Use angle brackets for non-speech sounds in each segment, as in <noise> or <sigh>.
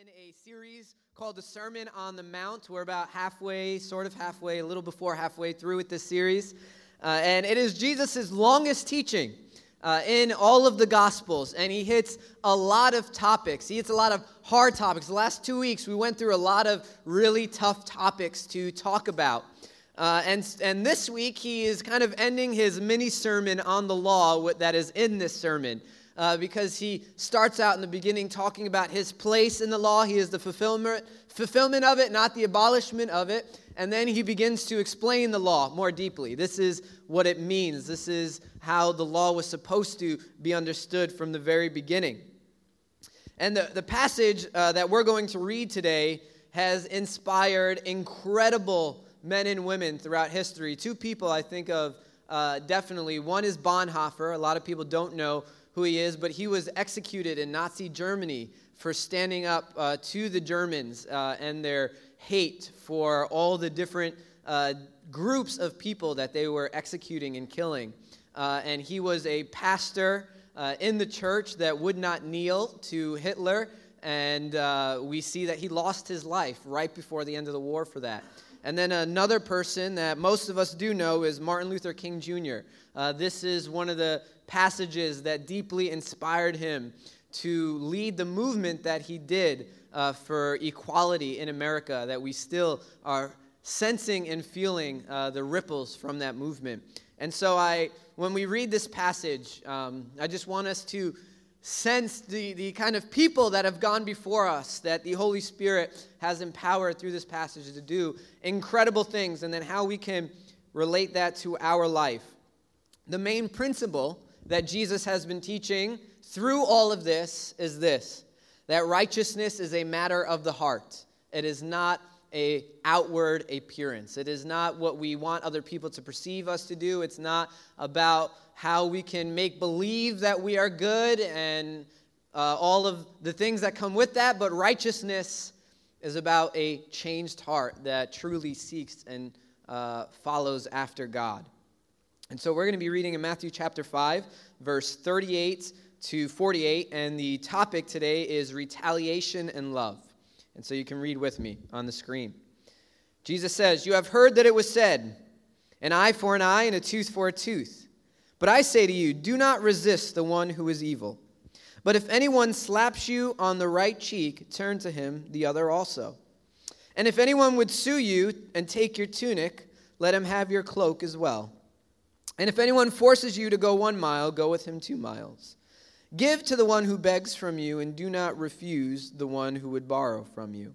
in a series called the Sermon on the Mount. We're about halfway, sort of halfway, a little before halfway through with this series. Uh, and it is Jesus' longest teaching uh, in all of the Gospels. And he hits a lot of topics. He hits a lot of hard topics. The last two weeks, we went through a lot of really tough topics to talk about. Uh, and, and this week, he is kind of ending his mini sermon on the law that is in this sermon uh, because he starts out in the beginning talking about his place in the law. He is the fulfillment, fulfillment of it, not the abolishment of it. And then he begins to explain the law more deeply. This is what it means. This is how the law was supposed to be understood from the very beginning. And the, the passage uh, that we're going to read today has inspired incredible men and women throughout history. Two people I think of uh, definitely. One is Bonhoeffer. A lot of people don't know who he is, but he was executed in Nazi Germany for standing up uh, to the Germans uh, and their hate for all the different uh, groups of people that they were executing and killing. Uh, and he was a pastor uh, in the church that would not kneel to Hitler, and uh, we see that he lost his life right before the end of the war for that. And then another person that most of us do know is Martin Luther King Jr. Uh, this is one of the passages that deeply inspired him to lead the movement that he did uh, for equality in America, that we still are sensing and feeling uh, the ripples from that movement. And so, I, when we read this passage, um, I just want us to sense the, the kind of people that have gone before us, that the Holy Spirit has empowered through this passage to do incredible things, and then how we can relate that to our life. The main principle that Jesus has been teaching through all of this is this that righteousness is a matter of the heart. It is not a outward appearance. It is not what we want other people to perceive us to do. It's not about how we can make believe that we are good and uh, all of the things that come with that, but righteousness is about a changed heart that truly seeks and uh, follows after God. And so we're going to be reading in Matthew chapter 5, verse 38 to 48, and the topic today is retaliation and love. And so you can read with me on the screen. Jesus says, You have heard that it was said, an eye for an eye and a tooth for a tooth. But I say to you, do not resist the one who is evil. But if anyone slaps you on the right cheek, turn to him the other also. And if anyone would sue you and take your tunic, let him have your cloak as well. And if anyone forces you to go one mile, go with him two miles. Give to the one who begs from you, and do not refuse the one who would borrow from you.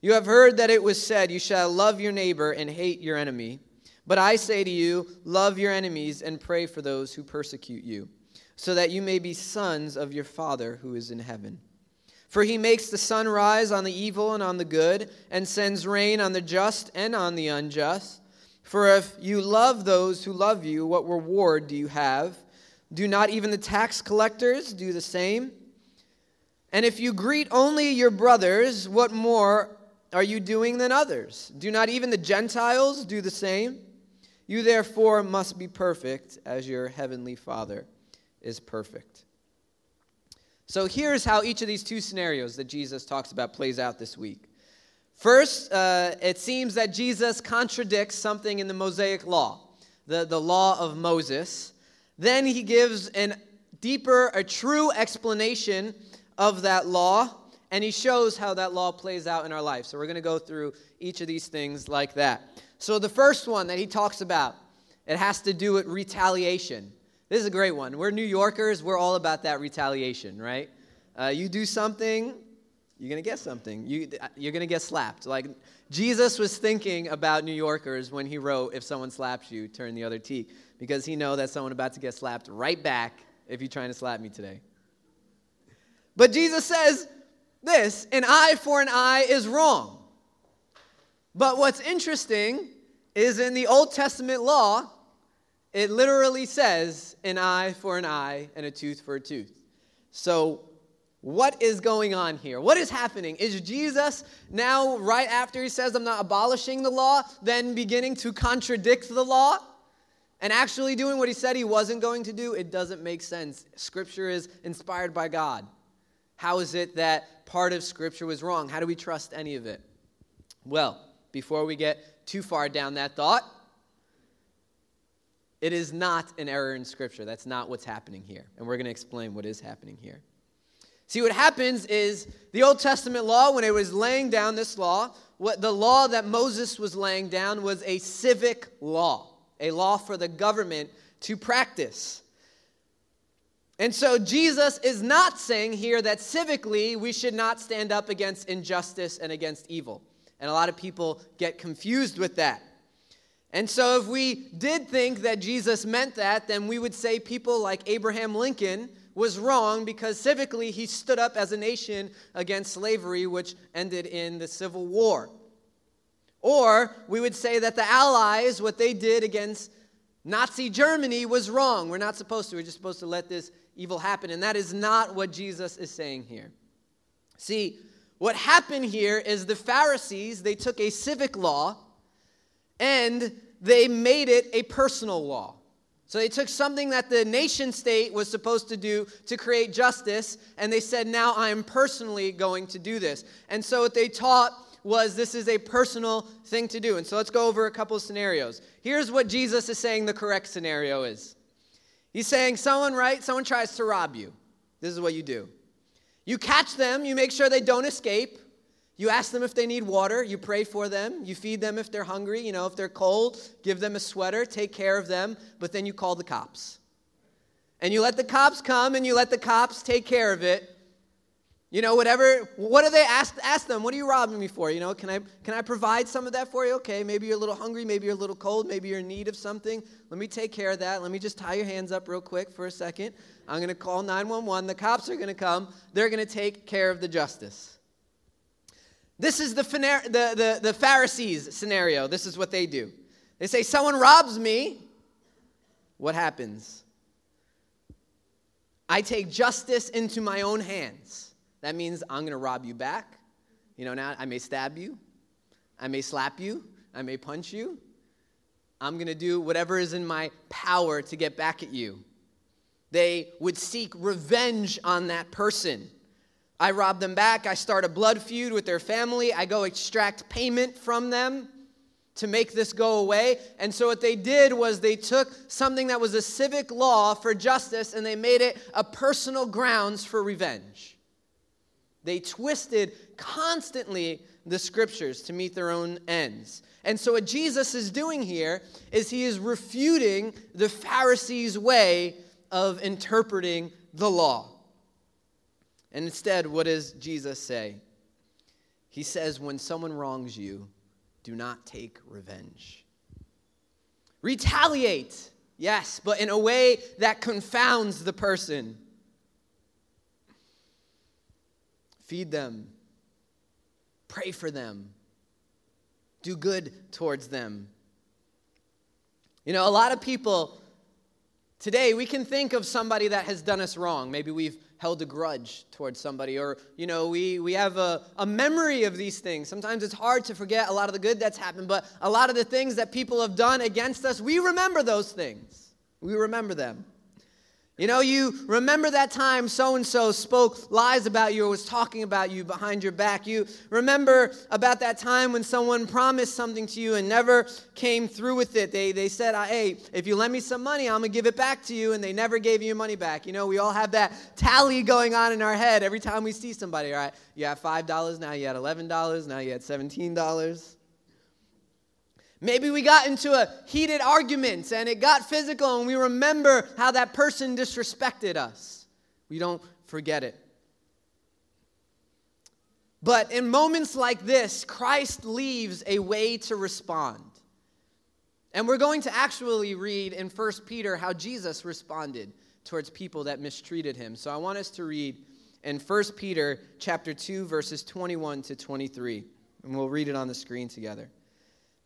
You have heard that it was said, You shall love your neighbor and hate your enemy. But I say to you, love your enemies and pray for those who persecute you, so that you may be sons of your Father who is in heaven. For he makes the sun rise on the evil and on the good, and sends rain on the just and on the unjust. For if you love those who love you, what reward do you have? Do not even the tax collectors do the same? And if you greet only your brothers, what more are you doing than others? Do not even the Gentiles do the same? You therefore must be perfect as your heavenly Father is perfect. So here's how each of these two scenarios that Jesus talks about plays out this week. First, uh, it seems that Jesus contradicts something in the Mosaic law, the, the law of Moses. Then he gives a deeper, a true explanation of that law, and he shows how that law plays out in our life. So we're going to go through each of these things like that. So the first one that he talks about, it has to do with retaliation. This is a great one. We're New Yorkers, we're all about that retaliation, right? Uh, you do something, you're going to get something. You, you're going to get slapped. Like Jesus was thinking about New Yorkers when he wrote, If someone slaps you, turn the other cheek, because he know that someone about to get slapped right back if you're trying to slap me today. But Jesus says this an eye for an eye is wrong. But what's interesting is in the Old Testament law, it literally says an eye for an eye and a tooth for a tooth. So what is going on here? What is happening? Is Jesus now, right after he says, I'm not abolishing the law, then beginning to contradict the law and actually doing what he said he wasn't going to do? It doesn't make sense. Scripture is inspired by God. How is it that part of Scripture was wrong? How do we trust any of it? Well, before we get too far down that thought, it is not an error in Scripture. That's not what's happening here. And we're going to explain what is happening here. See, what happens is the Old Testament law, when it was laying down this law, what the law that Moses was laying down was a civic law, a law for the government to practice. And so Jesus is not saying here that civically we should not stand up against injustice and against evil. And a lot of people get confused with that. And so, if we did think that Jesus meant that, then we would say people like Abraham Lincoln was wrong because civically he stood up as a nation against slavery, which ended in the Civil War. Or we would say that the Allies, what they did against Nazi Germany, was wrong. We're not supposed to. We're just supposed to let this evil happen. And that is not what Jesus is saying here. See, what happened here is the Pharisees, they took a civic law and they made it a personal law. So they took something that the nation state was supposed to do to create justice, and they said, Now I am personally going to do this. And so what they taught was this is a personal thing to do. And so let's go over a couple of scenarios. Here's what Jesus is saying the correct scenario is He's saying, Someone, right? Someone tries to rob you. This is what you do. You catch them, you make sure they don't escape. You ask them if they need water, you pray for them, you feed them if they're hungry, you know, if they're cold, give them a sweater, take care of them, but then you call the cops. And you let the cops come and you let the cops take care of it. You know, whatever, what do they ask, ask them? What are you robbing me for? You know, can I, can I provide some of that for you? Okay, maybe you're a little hungry, maybe you're a little cold, maybe you're in need of something. Let me take care of that. Let me just tie your hands up real quick for a second. I'm going to call 911. The cops are going to come. They're going to take care of the justice. This is the, the, the, the Pharisees scenario. This is what they do. They say, Someone robs me. What happens? I take justice into my own hands. That means I'm going to rob you back. You know, now I may stab you, I may slap you, I may punch you. I'm going to do whatever is in my power to get back at you. They would seek revenge on that person. I rob them back. I start a blood feud with their family. I go extract payment from them to make this go away. And so, what they did was they took something that was a civic law for justice and they made it a personal grounds for revenge. They twisted constantly the scriptures to meet their own ends. And so, what Jesus is doing here is he is refuting the Pharisees' way of interpreting the law. And instead, what does Jesus say? He says, When someone wrongs you, do not take revenge. Retaliate, yes, but in a way that confounds the person. Feed them, pray for them, do good towards them. You know, a lot of people today, we can think of somebody that has done us wrong. Maybe we've held a grudge towards somebody, or, you know, we, we have a, a memory of these things. Sometimes it's hard to forget a lot of the good that's happened, but a lot of the things that people have done against us, we remember those things. We remember them. You know, you remember that time so and so spoke lies about you or was talking about you behind your back. You remember about that time when someone promised something to you and never came through with it. They, they said, Hey, if you lend me some money, I'm going to give it back to you. And they never gave you your money back. You know, we all have that tally going on in our head every time we see somebody, all right? You have $5, now you had $11, now you had $17. Maybe we got into a heated argument and it got physical and we remember how that person disrespected us. We don't forget it. But in moments like this, Christ leaves a way to respond. And we're going to actually read in 1 Peter how Jesus responded towards people that mistreated him. So I want us to read in 1 Peter chapter 2 verses 21 to 23. And we'll read it on the screen together.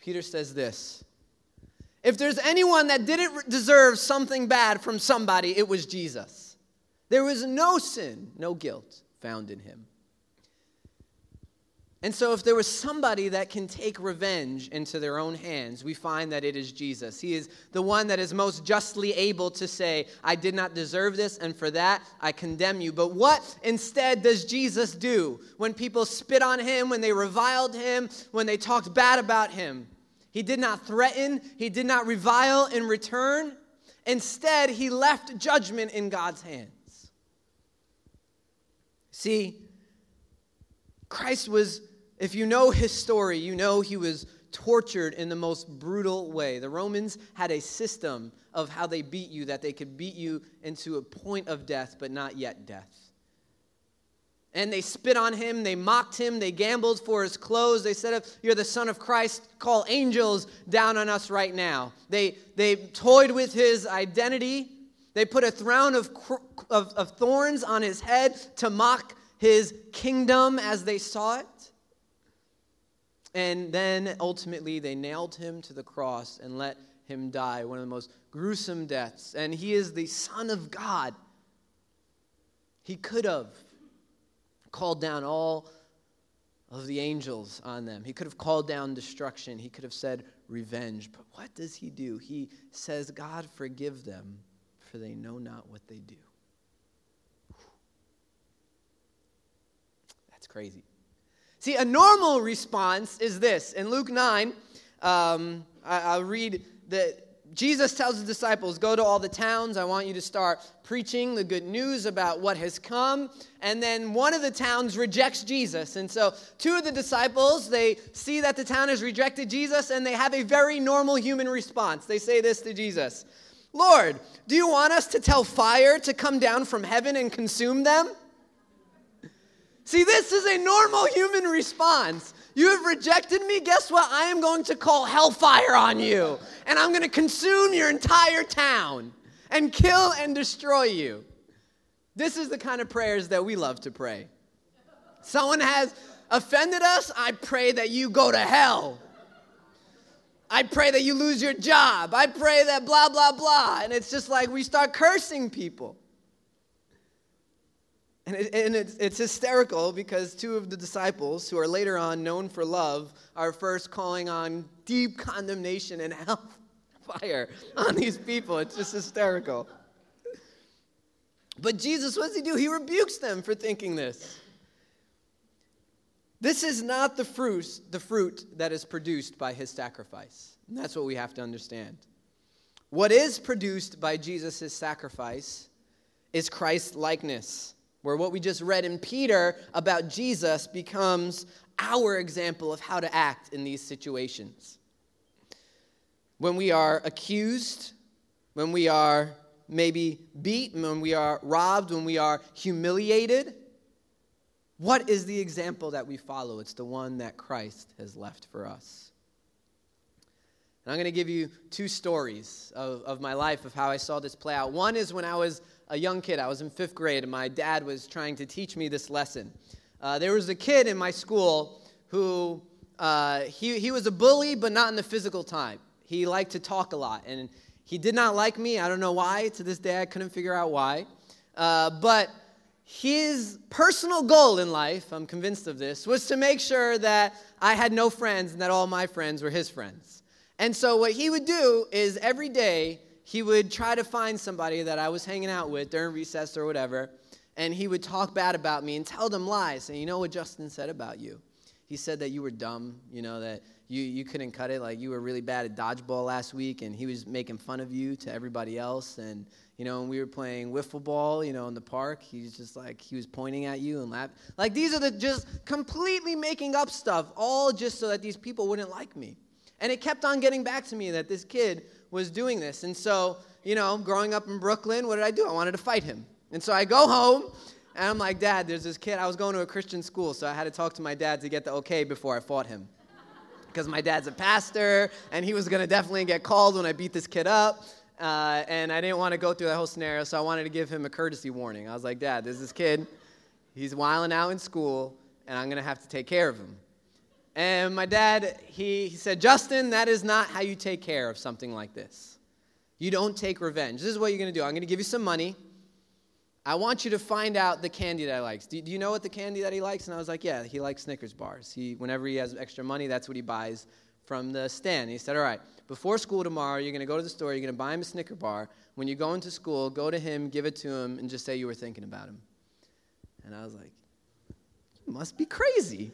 Peter says this If there's anyone that didn't deserve something bad from somebody, it was Jesus. There was no sin, no guilt found in him. And so, if there was somebody that can take revenge into their own hands, we find that it is Jesus. He is the one that is most justly able to say, I did not deserve this, and for that I condemn you. But what instead does Jesus do when people spit on him, when they reviled him, when they talked bad about him? He did not threaten, he did not revile in return. Instead, he left judgment in God's hands. See, Christ was if you know his story, you know he was tortured in the most brutal way. The Romans had a system of how they beat you that they could beat you into a point of death, but not yet death. And they spit on him, they mocked him, they gambled for his clothes. They said, If you're the Son of Christ, call angels down on us right now. They, they toyed with his identity. They put a crown of, of, of thorns on his head to mock his kingdom as they saw it. And then ultimately they nailed him to the cross and let him die, one of the most gruesome deaths. And he is the Son of God. He could have called down all of the angels on them. He could have called down destruction. He could have said revenge. But what does he do? He says, God, forgive them, for they know not what they do. That's crazy. See, a normal response is this. In Luke 9, um, I, will read that Jesus tells his disciples, Go to all the towns. I want you to start preaching the good news about what has come. And then one of the towns rejects Jesus. And so two of the disciples, they see that the town has rejected Jesus and they have a very normal human response. They say this to Jesus Lord, do you want us to tell fire to come down from heaven and consume them? See, this is a normal human response. You have rejected me. Guess what? I am going to call hellfire on you, and I'm going to consume your entire town and kill and destroy you. This is the kind of prayers that we love to pray. Someone has offended us, I pray that you go to hell. I pray that you lose your job. I pray that blah, blah, blah. And it's just like we start cursing people. And, it, and it's, it's hysterical because two of the disciples, who are later on known for love, are first calling on deep condemnation and <laughs> hellfire on these people. It's just hysterical. But Jesus, what does he do? He rebukes them for thinking this. This is not the fruit, the fruit that is produced by his sacrifice. And that's what we have to understand. What is produced by Jesus' sacrifice is Christ likeness where what we just read in Peter about Jesus becomes our example of how to act in these situations. When we are accused, when we are maybe beaten, when we are robbed, when we are humiliated, what is the example that we follow? It's the one that Christ has left for us. And I'm going to give you two stories of, of my life of how I saw this play out. One is when I was a young kid. I was in fifth grade, and my dad was trying to teach me this lesson. Uh, there was a kid in my school who uh, he, he was a bully, but not in the physical type. He liked to talk a lot, and he did not like me. I don't know why. To this day, I couldn't figure out why. Uh, but his personal goal in life, I'm convinced of this, was to make sure that I had no friends and that all my friends were his friends. And so, what he would do is every day he would try to find somebody that I was hanging out with during recess or whatever, and he would talk bad about me and tell them lies. And you know what Justin said about you? He said that you were dumb, you know, that you, you couldn't cut it, like you were really bad at dodgeball last week, and he was making fun of you to everybody else. And, you know, when we were playing wiffle ball, you know, in the park, he's just like, he was pointing at you and laughing. Like, these are the just completely making up stuff, all just so that these people wouldn't like me. And it kept on getting back to me that this kid was doing this. And so, you know, growing up in Brooklyn, what did I do? I wanted to fight him. And so I go home and I'm like, Dad, there's this kid. I was going to a Christian school, so I had to talk to my dad to get the okay before I fought him. Because my dad's a pastor and he was going to definitely get called when I beat this kid up. Uh, and I didn't want to go through that whole scenario, so I wanted to give him a courtesy warning. I was like, Dad, there's this kid. He's wiling out in school, and I'm going to have to take care of him. And my dad, he, he said, Justin, that is not how you take care of something like this. You don't take revenge. This is what you're going to do. I'm going to give you some money. I want you to find out the candy that he likes. Do, do, you know what the candy that he likes? And I was like, yeah, he likes Snickers bars. He, whenever he has extra money, that's what he buys from the stand. And he said, all right, before school tomorrow, you're going to go to the store, you're going to buy him a Snicker bar. When you go into school, go to him, give it to him, and just say you were thinking about him. And I was like, you must be crazy.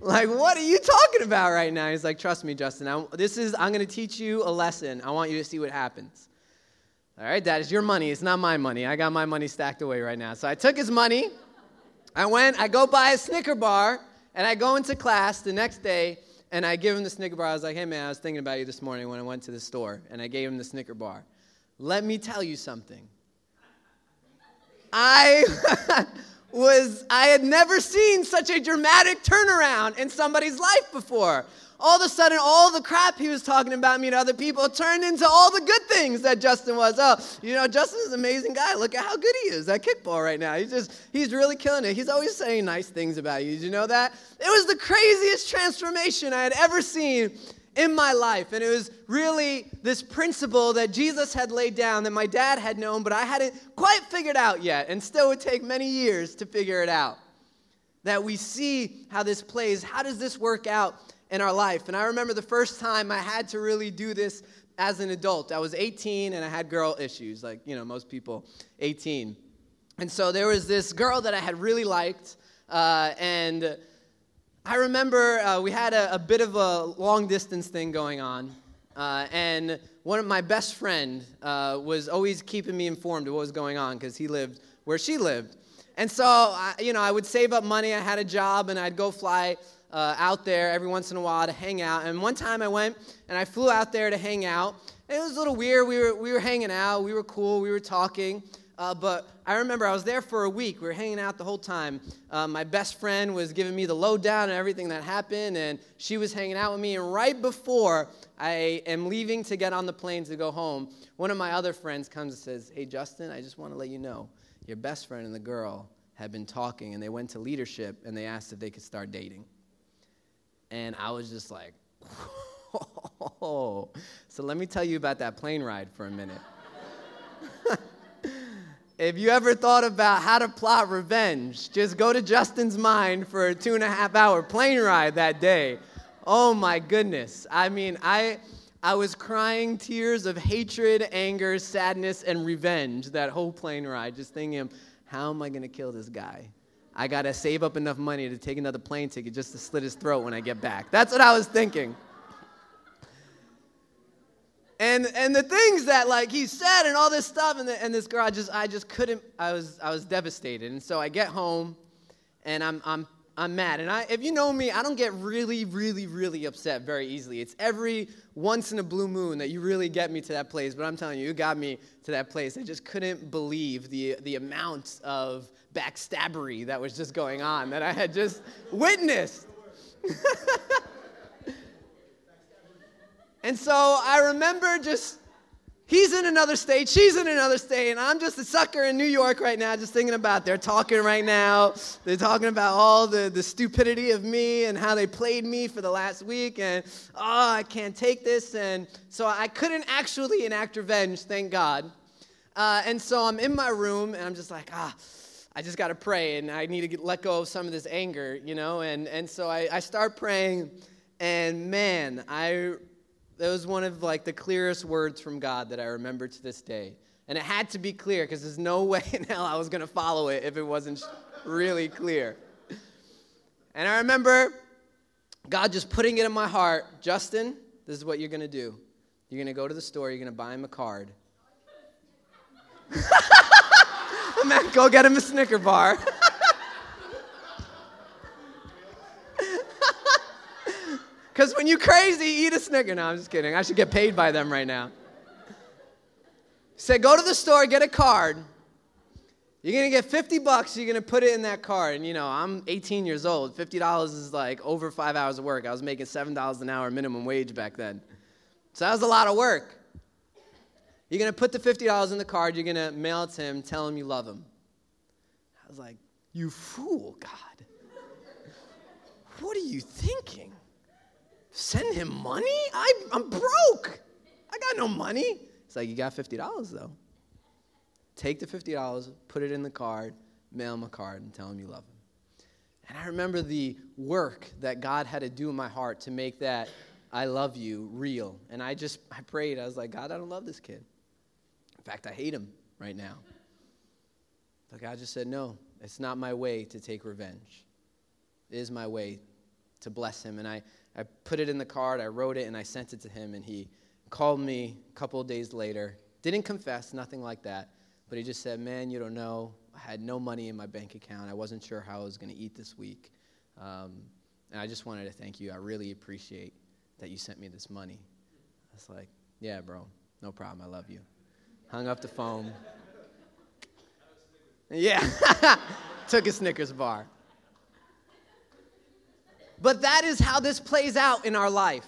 Like, what are you talking about right now? He's like, trust me, Justin. I, this is, I'm going to teach you a lesson. I want you to see what happens. All right, that is your money. It's not my money. I got my money stacked away right now. So I took his money. I went, I go buy a Snicker bar, and I go into class the next day, and I give him the Snicker bar. I was like, hey, man, I was thinking about you this morning when I went to the store, and I gave him the Snicker bar. Let me tell you something. I <laughs> was, I had never seen such a dramatic turnaround in somebody's life before all of a sudden, all the crap he was talking about me to other people turned into all the good things that Justin was. Oh, you know, Justin's an amazing guy. Look at how good he is at kickball right now. He's just, he's really killing it. He's always saying nice things about you. Did you know that? It was the craziest transformation I had ever seen in my life. And it was really this principle that Jesus had laid down that my dad had known, but I hadn't quite figured out yet, and still would take many years to figure it out. That we see how this plays. How does this work out in our life. And I remember the first time I had to really do this as an adult. I was 18 and I had girl issues, like, you know, most people 18. And so there was this girl that I had really liked. Uh, and I remember uh, we had a, a, bit of a long distance thing going on. Uh, and one of my best friend uh, was always keeping me informed of what was going on because he lived where she lived. And so, I, you know, I would save up money. I had a job, and I'd go fly uh, out there every once in a while to hang out. And one time I went and I flew out there to hang out. And it was a little weird. We were, we were hanging out, we were cool, we were talking. Uh, but I remember I was there for a week. We were hanging out the whole time. Uh, my best friend was giving me the lowdown and everything that happened, and she was hanging out with me. And right before I am leaving to get on the plane to go home, one of my other friends comes and says, Hey, Justin, I just want to let you know your best friend and the girl had been talking, and they went to leadership and they asked if they could start dating. And I was just like, <laughs> oh. So let me tell you about that plane ride for a minute. If you ever thought about how to plot revenge, just go to Justin's mind for a two and a half hour plane ride that day. Oh my goodness. I mean, I. I was crying tears of hatred, anger, sadness, and revenge that whole plane ride, just thinking, how am I going to kill this guy? I got to save up enough money to take another plane ticket just to slit his throat when I get back. That's what I was thinking. And, and the things that like he said and all this stuff and, the, and this girl I just I just couldn't I was I was devastated. And so I get home and I'm I'm I'm mad. And I if you know me I don't get really really really upset very easily. It's every once in a blue moon that you really get me to that place but I'm telling you you got me to that place. I just couldn't believe the the amount of backstabbery that was just going on that I had just witnessed. <laughs> and so I remember just, he's in another state, she's in another state, and I'm just a sucker in New York right now, just thinking about, they're talking right now. They're talking about all the, the stupidity of me and how they played me for the last week, and oh, I can't take this. And so I couldn't actually enact revenge, thank God. Uh, and so I'm in my room, and I'm just like, ah, I just got to pray and I need to get, let go of some of this anger, you know? And, and so I, I start praying, and man, I, that was one of like the clearest words from God that I remember to this day. And it had to be clear because there's no <laughs> way in hell I was going to follow it if it wasn't really clear. And I remember God just putting it in my heart Justin, this is what you're going to do. You're going to go to the store, you're going to buy him a card. <laughs> man, go get him a Snicker bar. <laughs> Because when you crazy, eat a Snicker. No, I'm just kidding. I should get paid by them right now. Say, go to the store, get a card. You're gonna get 50 bucks, you're gonna put it in that card. And you know, I'm 18 years old. $50 is like over five hours of work. I was making $7 an hour minimum wage back then. So that was a lot of work. You're going to put the $50 in the card, you're going to mail it to him, tell him you love him. I was like, You fool, God. What are you thinking? Send him money? I, I'm broke. I got no money. It's like, You got $50 though. Take the $50, put it in the card, mail him a card, and tell him you love him. And I remember the work that God had to do in my heart to make that I love you real. And I just, I prayed. I was like, God, I don't love this kid. In fact, I hate him right now. But God just said, no, it's not my way to take revenge. It is my way to bless him. And I, I put it in the card, I wrote it, and I sent it to him. And he called me a couple of days later. Didn't confess, nothing like that. But he just said, Man, you don't know. I had no money in my bank account. I wasn't sure how I was going to eat this week. Um, and I just wanted to thank you. I really appreciate that you sent me this money. I was like, Yeah, bro, no problem. I love you. Hung up the phone. <laughs> Yeah, <laughs> took a Snickers bar. But that is how this plays out in our life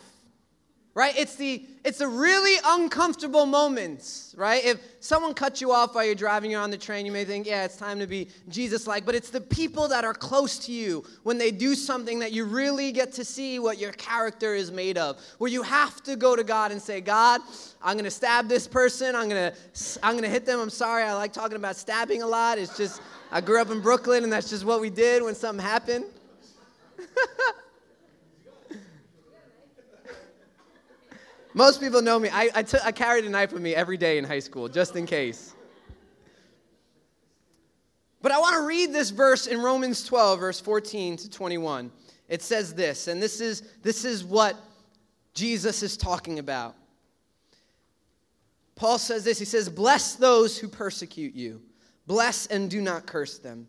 right? It's the it's the really uncomfortable moments right? If someone cuts you off while you're driving you're on the train you may think yeah it's time to be jesus like but it's the people that are close to you when they do something that you really get to see what your character is made of where you have to go to god and say god i'm to stab this person. I'm to i'm to hit them. I'm sorry. I like talking about stabbing a lot. It's just i grew up in brooklyn and that's just what we did when something happened <laughs> Most people know me. I, I, t- I carried a knife with me every day in high school, just in case. But I want to read this verse in Romans 12, verse 14 to 21. It says this, and this is, this is what Jesus is talking about. Paul says this He says, Bless those who persecute you, bless and do not curse them.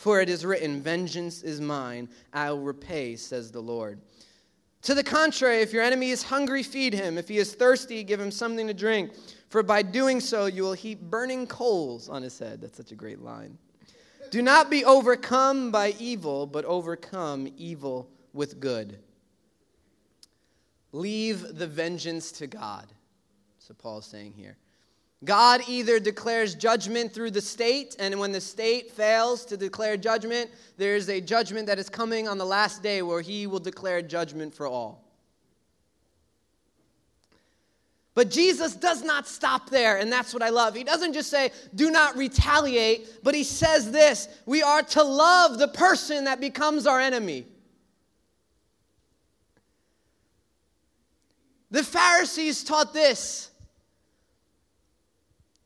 For it is written, Vengeance is mine, I will repay, says the Lord. To the contrary, if your enemy is hungry, feed him. If he is thirsty, give him something to drink. For by doing so, you will heap burning coals on his head. That's such a great line. Do not be overcome by evil, but overcome evil with good. Leave the vengeance to God. So Paul's saying here. God either declares judgment through the state, and when the state fails to declare judgment, there is a judgment that is coming on the last day where he will declare judgment for all. But Jesus does not stop there, and that's what I love. He doesn't just say, do not retaliate, but he says this we are to love the person that becomes our enemy. The Pharisees taught this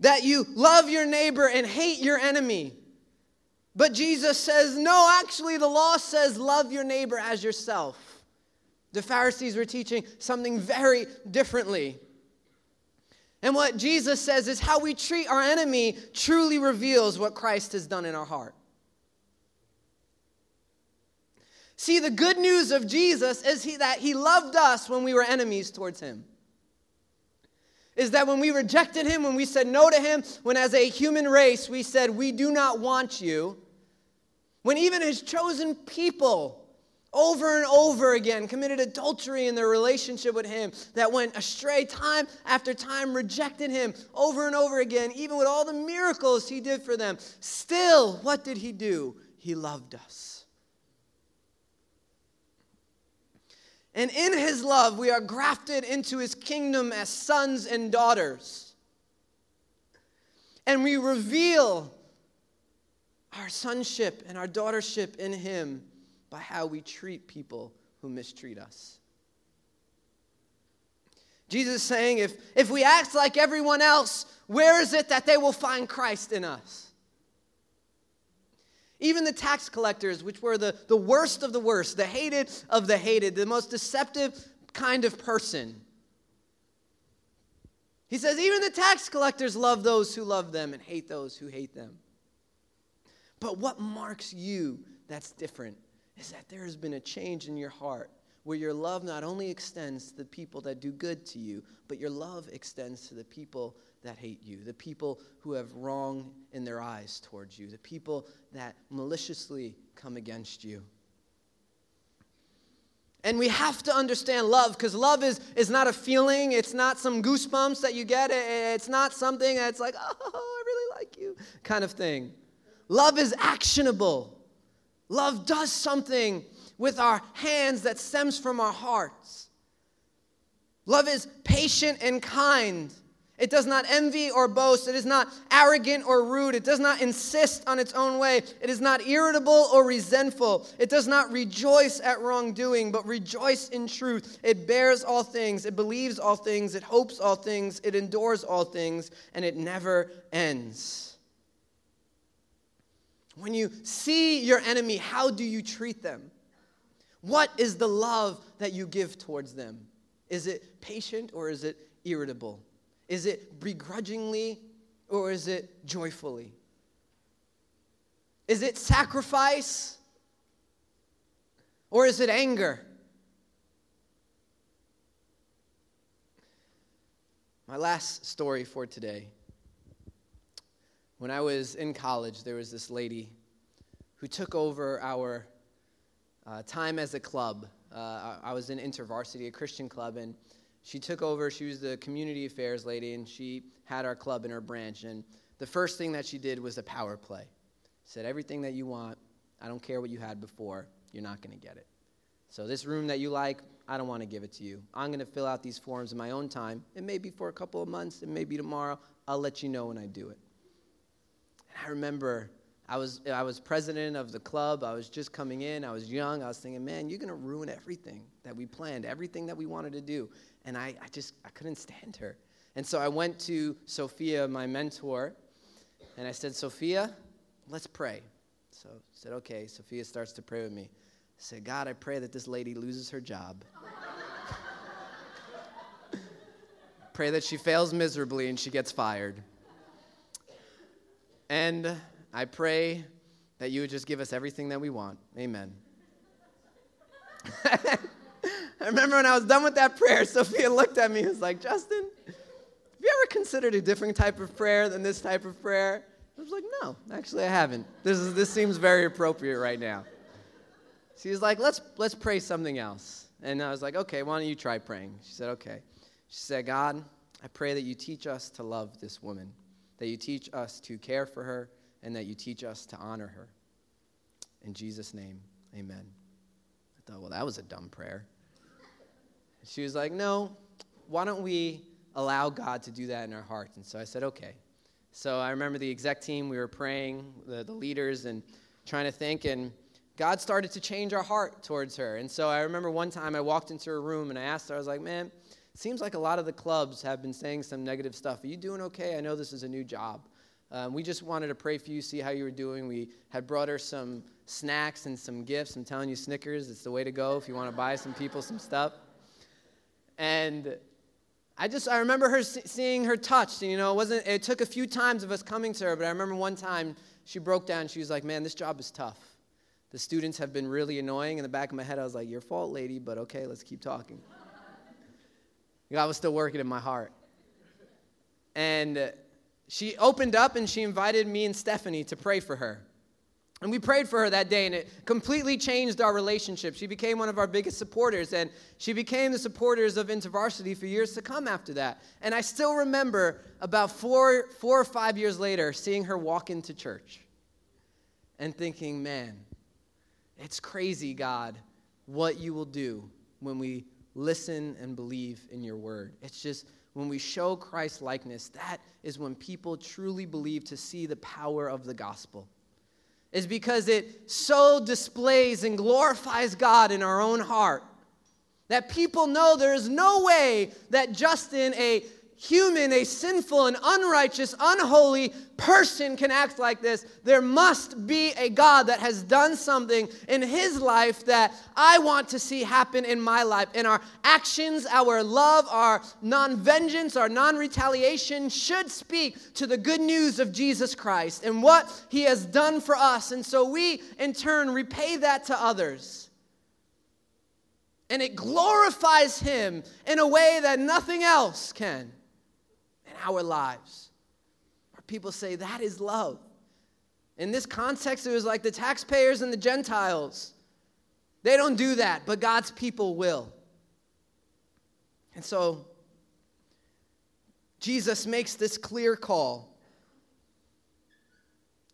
that you love your neighbor and hate your enemy. But Jesus says, no, actually, the law says love your neighbor as yourself. The Pharisees were teaching something very differently. And what Jesus says is how we treat our enemy truly reveals what Christ has done in our heart. See, the good news of Jesus is he, that he loved us when we were enemies towards him is that when we rejected him, when we said no to him, when as a human race we said, We do not want you, when even his chosen people over and over again committed adultery in their relationship with him, that went astray time after time, rejected him over and over again, even with all the miracles he did for them, still, what did he do? He loved us. And in his love, we are grafted into his kingdom as sons and daughters. And we reveal our sonship and our daughtership in him by how we treat people who mistreat us. Jesus is saying, if, if we act like everyone else, where is it that they will find Christ in us? Even the tax collectors, which were the, the worst of the worst, the hated of the hated, the most deceptive kind of person. He says, even the tax collectors love those who love them and hate those who hate them. But what marks you that's different is that there has been a change in your heart where your love not only extends to the people that do good to you, but your love extends to the people that hate you, the people who have wrong in their eyes towards you, the people that maliciously come against you. And we have to understand love because love is, is not a feeling. It's not some goosebumps that you get. It's not something that's like, oh, I really like you kind of thing. Love is actionable. Love does something with our hands that stems from our hearts. Love is patient and kind. It does not envy or boast. It is not arrogant or rude. It does not insist on its own way. It is not irritable or resentful. It does not rejoice at wrongdoing, but rejoice in truth. It bears all things. It believes all things. It hopes all things. It endures all things. And it never ends. When you see your enemy, how do you treat them? What is the love that you give towards them? Is it patient or is it irritable? Is it begrudgingly or is it joyfully? Is it sacrifice or is it anger? My last story for today. When I was in college, there was this lady who took over our uh, time as a club. Uh, I was in InterVarsity, a Christian club, and she took over. She was the community affairs lady, and she had our club in her branch. And the first thing that she did was a power play. Said, Everything that you want, I don't care what you had before, you're not going to get it. So, this room that you like, I don't want to give it to you. I'm going to fill out these forms in my own time. It may be for a couple of months, it may be tomorrow. I'll let you know when I do it. And I remember I was, I was president of the club. I was just coming in. I was young. I was thinking, man, you're going to ruin everything that we planned, everything that we wanted to do. And I, I just, I couldn't stand her. And so I went to Sophia, my mentor, and I said, Sophia, let's pray. So I said, okay. Sophia starts to pray with me. I said, God, I pray that this lady loses her job. <laughs> pray that she fails miserably and she gets fired. And I pray that you would just give us everything that we want. Amen. <laughs> I remember when I was done with that prayer, <laughs> Sophia looked at me and was like, Justin, have you ever considered a different type of prayer than this type of prayer? I was like, no, actually I haven't. This, is, this seems very appropriate right now. She was like, let's, let's pray something else. And I was like, okay, why don't you try praying? She said, okay. She said, God, I pray that you teach us to love this woman, that you teach us to care for her, and that you teach us to honor her. In Jesus' name, amen. I thought, well, that was a dumb prayer. She was like, no, why don't we allow God to do that in our hearts? And so I said, okay. So I remember the exec team, we were praying, the, the leaders, and trying to think, and God started to change our heart towards her. And so I remember one time I walked into her room and I asked her, I was like, man, seems like a lot of the clubs have been saying some negative stuff. Are you doing okay? I know this is a new job. Um, we just wanted to pray for you, see how you were doing. We had brought her some snacks and some gifts. I'm telling you, Snickers, it's the way to go if you want to buy some people some stuff. And I just, I remember her seeing her touched. And, you know, it, wasn't, it took a few times of us coming to her, but I remember one time she broke down. She was like, man, this job is tough. The students have been really annoying. In the back of my head, I was like, your fault, lady, but okay, let's keep talking. God was still working in my heart. And she opened up and she invited me and Stephanie to pray for her. And we prayed for her that day, and it completely changed our relationship. She became one of our biggest supporters, and she became the supporters of InterVarsity for years to come after that. And I still remember about four, four or five years later seeing her walk into church and thinking, man, it's crazy, God, what you will do when we listen and believe in your word. It's just when we show Christ likeness, that is when people truly believe to see the power of the gospel. Is because it so displays and glorifies God in our own heart that people know there is no way that Justin, a human, a sinful and unrighteous, unholy person can act like this, there must be a God that has done something in his life that I want to see happen in my life. And our actions, our love, our non vengeance, our non retaliation should speak to the good news of Jesus Christ and what he has done for us. And so we, in turn, repay that to others. And it glorifies him in a way that nothing else can in our lives. Our people say that is love. In this context, it was like the taxpayers and the Gentiles. They don't do that, but God's people will. And so, Jesus makes this clear call.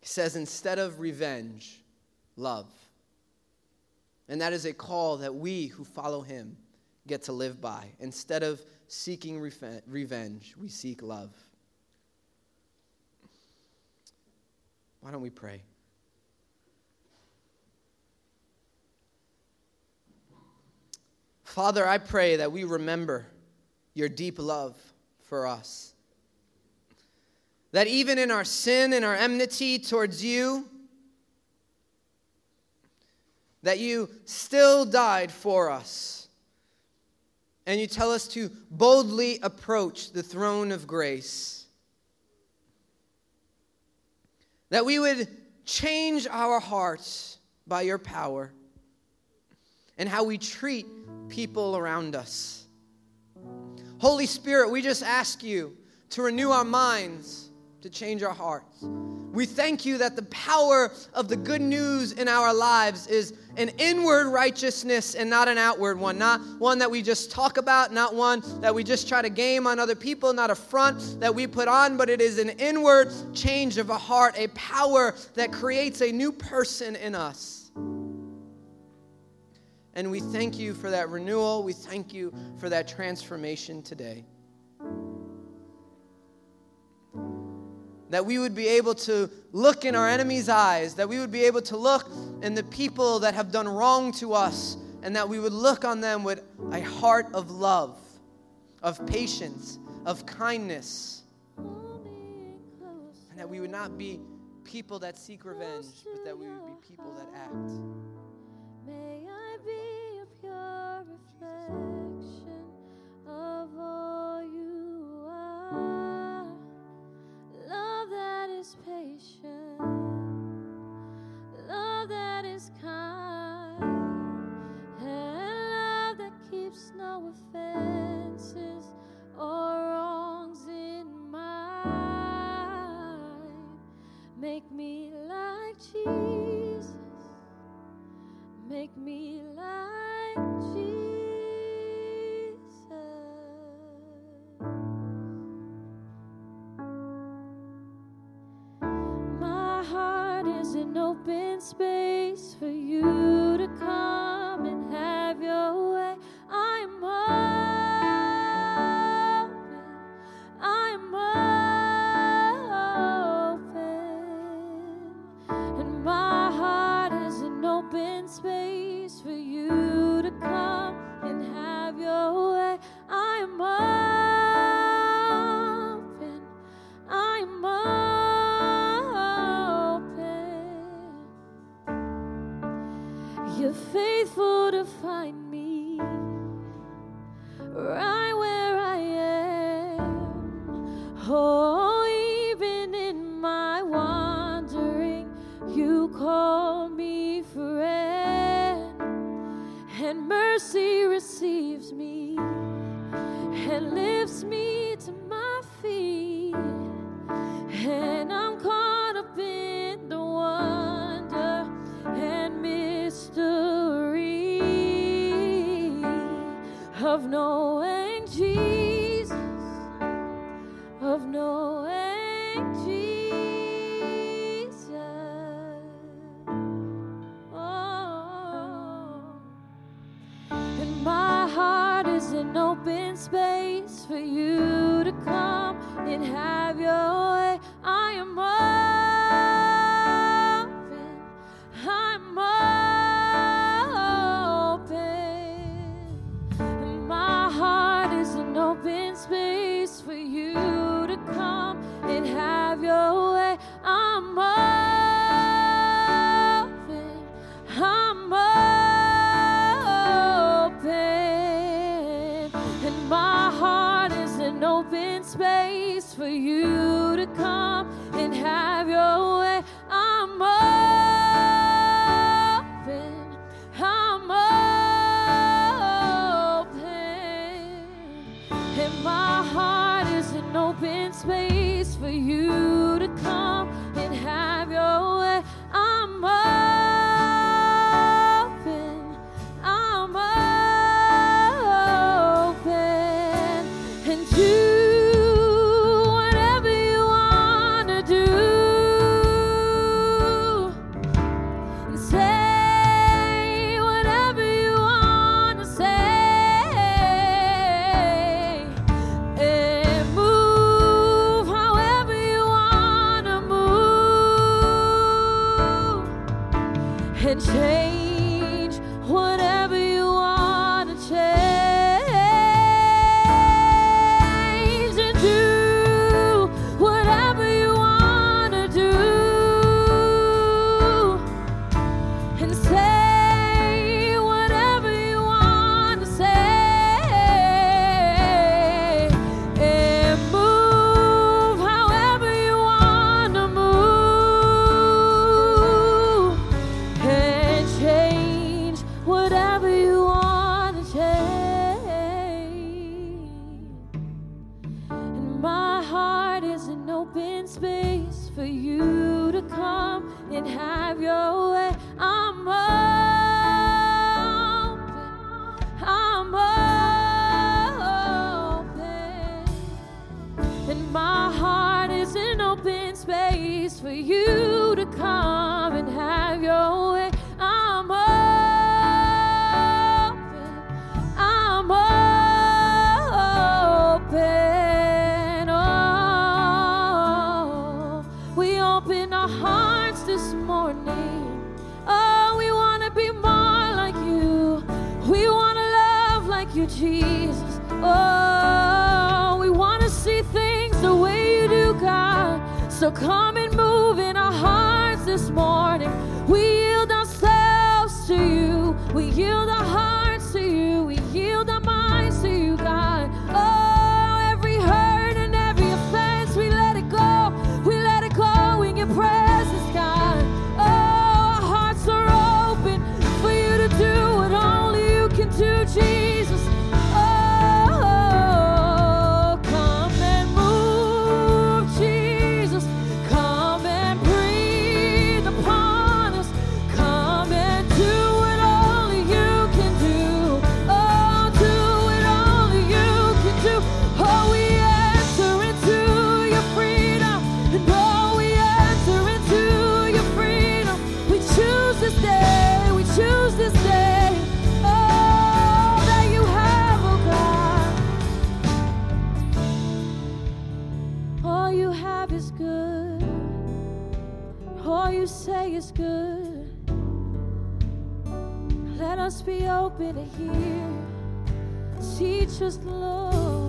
He says, instead of revenge, love. And that is a call that we who follow him get to live by. Instead of seeking revenge, we seek love. Why don't we pray? Father, I pray that we remember your deep love for us. That even in our sin and our enmity towards you, that you still died for us. And you tell us to boldly approach the throne of grace. That we would change our hearts by your power and how we treat people around us. Holy Spirit, we just ask you to renew our minds, to change our hearts. We thank you that the power of the good news in our lives is an inward righteousness and not an outward one. Not one that we just talk about, not one that we just try to game on other people, not a front that we put on, but it is an inward change of a heart, a power that creates a new person in us. And we thank you for that renewal. We thank you for that transformation today. That we would be able to look in our enemy's eyes, that we would be able to look in the people that have done wrong to us, and that we would look on them with a heart of love, of patience, of kindness, and that we would not be people that seek revenge, but that we would be people that act. May I be a pure reflection of all you is patient, love that is kind, and love that keeps no offenses or wrongs in mind. Make me like Jesus, make me like open space for you to come knowing Jesus, of knowing Jesus. Oh, and my heart is an open space for you to come and have your Jesus. Oh, we want to see things the way you do, God. So come. all you say is good. Let us be open to hear. Teach us, Lord.